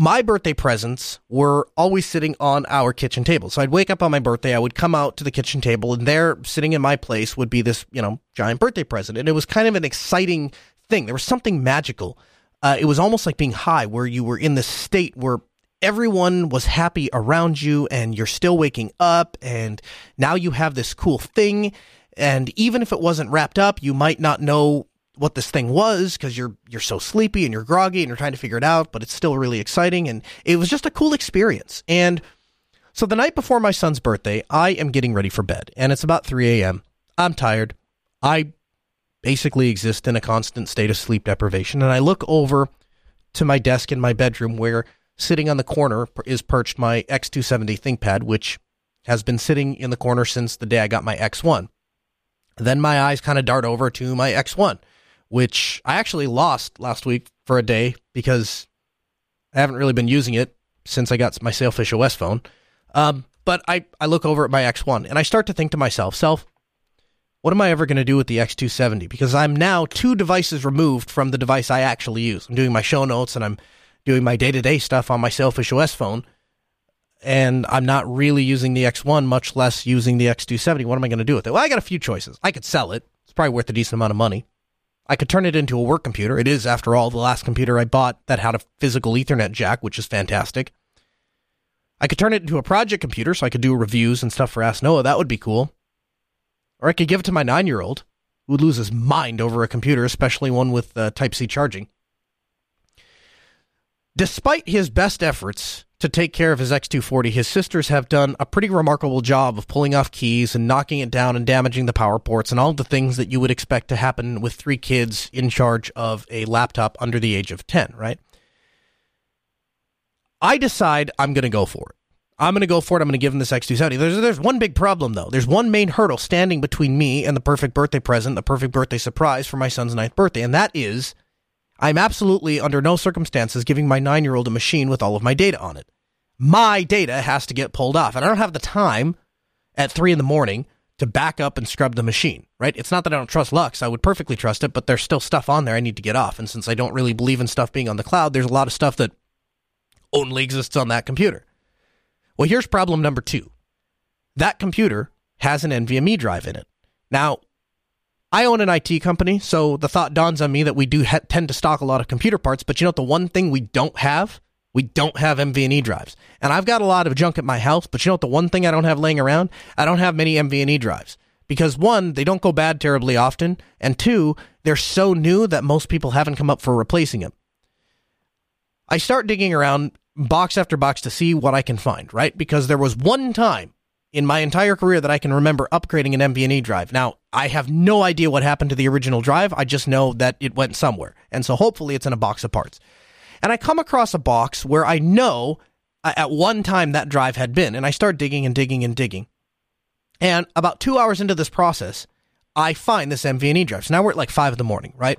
my birthday presents were always sitting on our kitchen table. So I'd wake up on my birthday, I would come out to the kitchen table, and there, sitting in my place, would be this, you know, giant birthday present. And it was kind of an exciting thing. There was something magical. Uh, it was almost like being high, where you were in this state where everyone was happy around you, and you're still waking up, and now you have this cool thing. And even if it wasn't wrapped up, you might not know what this thing was because you're you're so sleepy and you're groggy and you're trying to figure it out, but it's still really exciting and it was just a cool experience. And so the night before my son's birthday, I am getting ready for bed and it's about 3 a.m. I'm tired. I basically exist in a constant state of sleep deprivation and I look over to my desk in my bedroom where sitting on the corner is perched my X270 ThinkPad, which has been sitting in the corner since the day I got my X1. Then my eyes kind of dart over to my X1 which I actually lost last week for a day because I haven't really been using it since I got my Sailfish OS phone. Um, but I, I look over at my X1 and I start to think to myself, self, what am I ever going to do with the X270? Because I'm now two devices removed from the device I actually use. I'm doing my show notes and I'm doing my day to day stuff on my Sailfish OS phone. And I'm not really using the X1, much less using the X270. What am I going to do with it? Well, I got a few choices. I could sell it. It's probably worth a decent amount of money. I could turn it into a work computer. It is, after all, the last computer I bought that had a physical Ethernet jack, which is fantastic. I could turn it into a project computer so I could do reviews and stuff for Ask Noah. That would be cool. Or I could give it to my nine year old, who would lose his mind over a computer, especially one with uh, Type C charging. Despite his best efforts, to take care of his X240, his sisters have done a pretty remarkable job of pulling off keys and knocking it down and damaging the power ports and all the things that you would expect to happen with three kids in charge of a laptop under the age of 10, right? I decide I'm going to go for it. I'm going to go for it. I'm going to give him this X270. There's, there's one big problem, though. There's one main hurdle standing between me and the perfect birthday present, the perfect birthday surprise for my son's ninth birthday, and that is I'm absolutely under no circumstances giving my nine year old a machine with all of my data on it. My data has to get pulled off. And I don't have the time at three in the morning to back up and scrub the machine, right? It's not that I don't trust LUKS. I would perfectly trust it, but there's still stuff on there I need to get off. And since I don't really believe in stuff being on the cloud, there's a lot of stuff that only exists on that computer. Well, here's problem number two that computer has an NVMe drive in it. Now, I own an IT company, so the thought dawns on me that we do ha- tend to stock a lot of computer parts, but you know the one thing we don't have? We don't have NVMe drives. And I've got a lot of junk at my house, but you know the one thing I don't have laying around? I don't have many NVMe drives. Because one, they don't go bad terribly often, and two, they're so new that most people haven't come up for replacing them. I start digging around box after box to see what I can find, right? Because there was one time in my entire career that I can remember upgrading an NVMe drive. Now, I have no idea what happened to the original drive. I just know that it went somewhere. And so hopefully it's in a box of parts. And I come across a box where I know uh, at one time that drive had been. And I start digging and digging and digging. And about two hours into this process, I find this NVMe drive. So now we're at like five in the morning, right?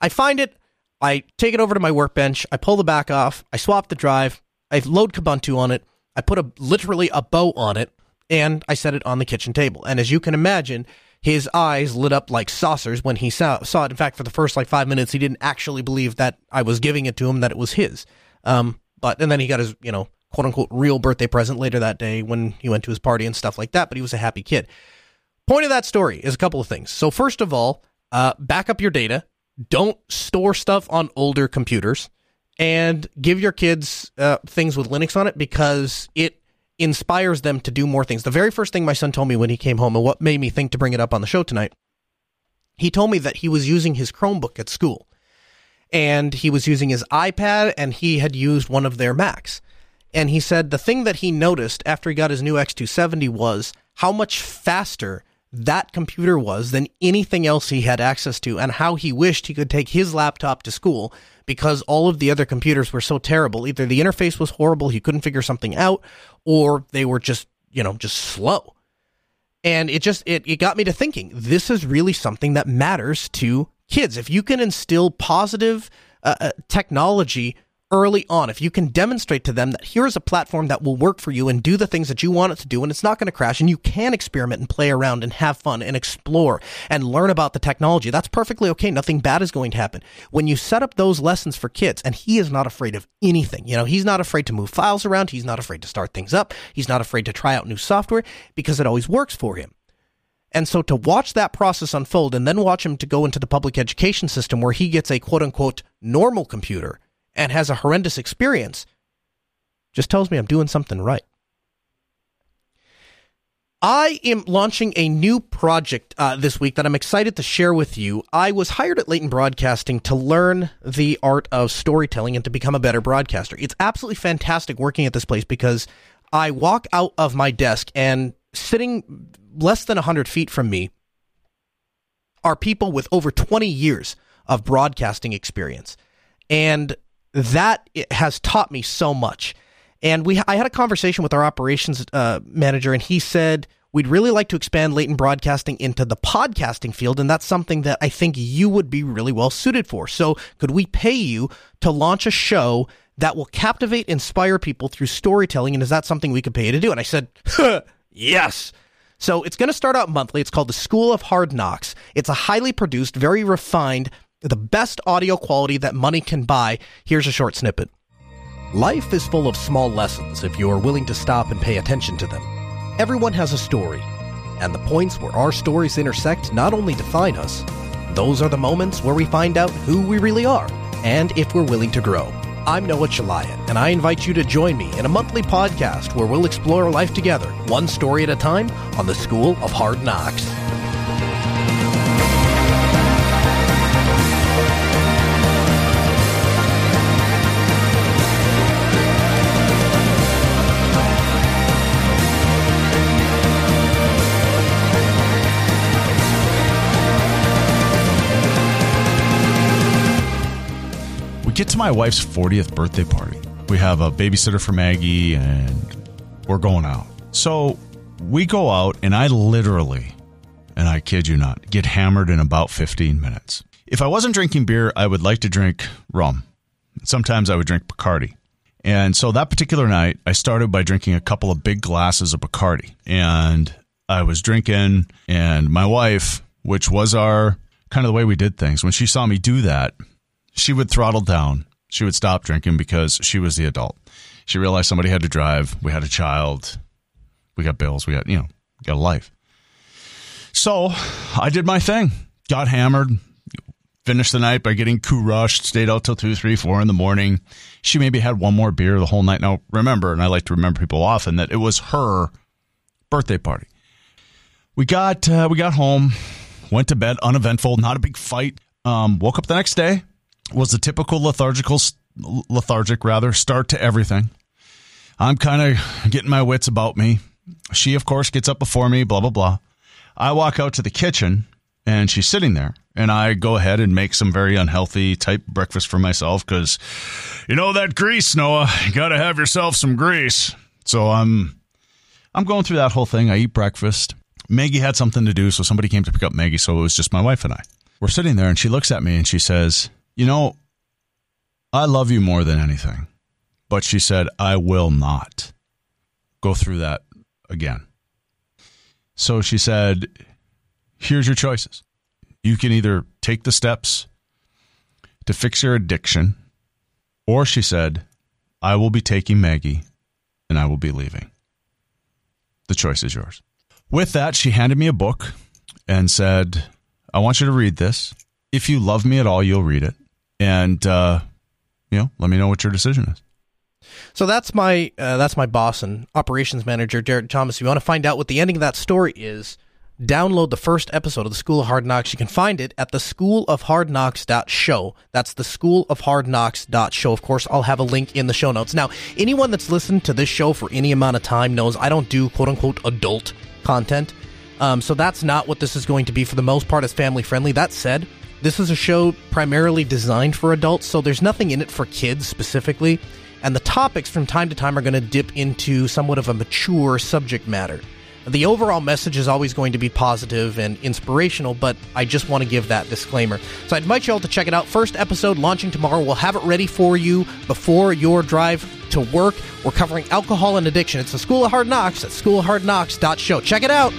I find it. I take it over to my workbench. I pull the back off. I swap the drive. I load Kubuntu on it. I put a literally a bow on it, and I set it on the kitchen table. And as you can imagine, his eyes lit up like saucers when he saw, saw it. In fact, for the first like five minutes, he didn't actually believe that I was giving it to him, that it was his. Um, but and then he got his, you know, quote unquote real birthday present later that day when he went to his party and stuff like that. But he was a happy kid. Point of that story is a couple of things. So first of all, uh, back up your data. Don't store stuff on older computers, and give your kids uh, things with Linux on it because it inspires them to do more things. The very first thing my son told me when he came home, and what made me think to bring it up on the show tonight, he told me that he was using his Chromebook at school and he was using his iPad and he had used one of their Macs. And he said the thing that he noticed after he got his new X270 was how much faster that computer was than anything else he had access to, and how he wished he could take his laptop to school because all of the other computers were so terrible. Either the interface was horrible, he couldn't figure something out, or they were just, you know, just slow. And it just it, it got me to thinking, this is really something that matters to kids. If you can instill positive uh, uh technology early on, if you can demonstrate to them that here's a platform that will work for you and do the things that you want it to do and it's not going to crash and you can experiment and play around and have fun and explore and learn about the technology, that's perfectly okay. Nothing bad is going to happen. When you set up those lessons for kids, and he is not afraid of anything, you know, he's not afraid to move files around, he's not afraid to start things up, he's not afraid to try out new software because it always works for him. And so to watch that process unfold and then watch him to go into the public education system where he gets a quote unquote normal computer and has a horrendous experience just tells me I'm doing something right. I am launching a new project uh, this week that I'm excited to share with you. I was hired at Leighton Broadcasting to learn the art of storytelling and to become a better broadcaster. It's absolutely fantastic working at this place because I walk out of my desk and sitting less than 100 feet from me are people with over 20 years of broadcasting experience. And that has taught me so much. And we, I had a conversation with our operations uh, manager, and he said we'd really like to expand Leighton Broadcasting into the podcasting field, and that's something that I think you would be really well suited for. So, could we pay you to launch a show that will captivate, inspire people through storytelling? And is that something we could pay you to do? And I said, yes. So it's going to start out monthly. It's called the School of Hard Knocks. It's a highly produced, very refined the best audio quality that money can buy. Here's a short snippet. Life is full of small lessons if you are willing to stop and pay attention to them. Everyone has a story, and the points where our stories intersect not only define us, those are the moments where we find out who we really are and if we're willing to grow. I'm Noah Chelliah, and I invite you to join me in a monthly podcast where we'll explore life together, one story at a time, on the School of Hard Knocks. We get to my wife's 40th birthday party. We have a babysitter for Maggie and we're going out. So we go out and I literally, and I kid you not, get hammered in about 15 minutes. If I wasn't drinking beer, I would like to drink rum. Sometimes I would drink Bacardi. And so that particular night, I started by drinking a couple of big glasses of Bacardi. And I was drinking, and my wife, which was our kind of the way we did things, when she saw me do that, she would throttle down. She would stop drinking because she was the adult. She realized somebody had to drive. We had a child. We got bills. We got, you know, got a life. So I did my thing, got hammered, finished the night by getting coup rushed, stayed out till two, three, four in the morning. She maybe had one more beer the whole night. Now, remember, and I like to remember people often, that it was her birthday party. We got uh, we got home, went to bed, uneventful, not a big fight. Um, woke up the next day, was a typical lethargical lethargic rather start to everything. I'm kind of getting my wits about me. She of course gets up before me, blah blah blah. I walk out to the kitchen and she's sitting there. And I go ahead and make some very unhealthy type breakfast for myself because, you know, that grease, Noah, you got to have yourself some grease. So I'm, I'm going through that whole thing. I eat breakfast. Maggie had something to do, so somebody came to pick up Maggie. So it was just my wife and I. We're sitting there, and she looks at me and she says, "You know, I love you more than anything," but she said, "I will not go through that again." So she said, Here's your choices. You can either take the steps to fix your addiction, or she said, I will be taking Maggie and I will be leaving. The choice is yours. With that, she handed me a book and said, I want you to read this. If you love me at all, you'll read it. And, uh, you know, let me know what your decision is. So that's my uh, that's my boss and operations manager, Derek Thomas. If you want to find out what the ending of that story is, download the first episode of the School of Hard Knocks. You can find it at the School of Hard Knocks.show. That's the School of Hard Knocks.show. Of course, I'll have a link in the show notes. Now, anyone that's listened to this show for any amount of time knows I don't do quote unquote adult content. Um, so that's not what this is going to be for the most part. It's family friendly. That said, this is a show primarily designed for adults, so there's nothing in it for kids specifically and the topics from time to time are going to dip into somewhat of a mature subject matter. The overall message is always going to be positive and inspirational, but I just want to give that disclaimer. So I'd invite you all to check it out. First episode launching tomorrow. We'll have it ready for you before your drive to work. We're covering alcohol and addiction. It's the School of Hard Knocks at schoolofhardknocks.show. Check it out.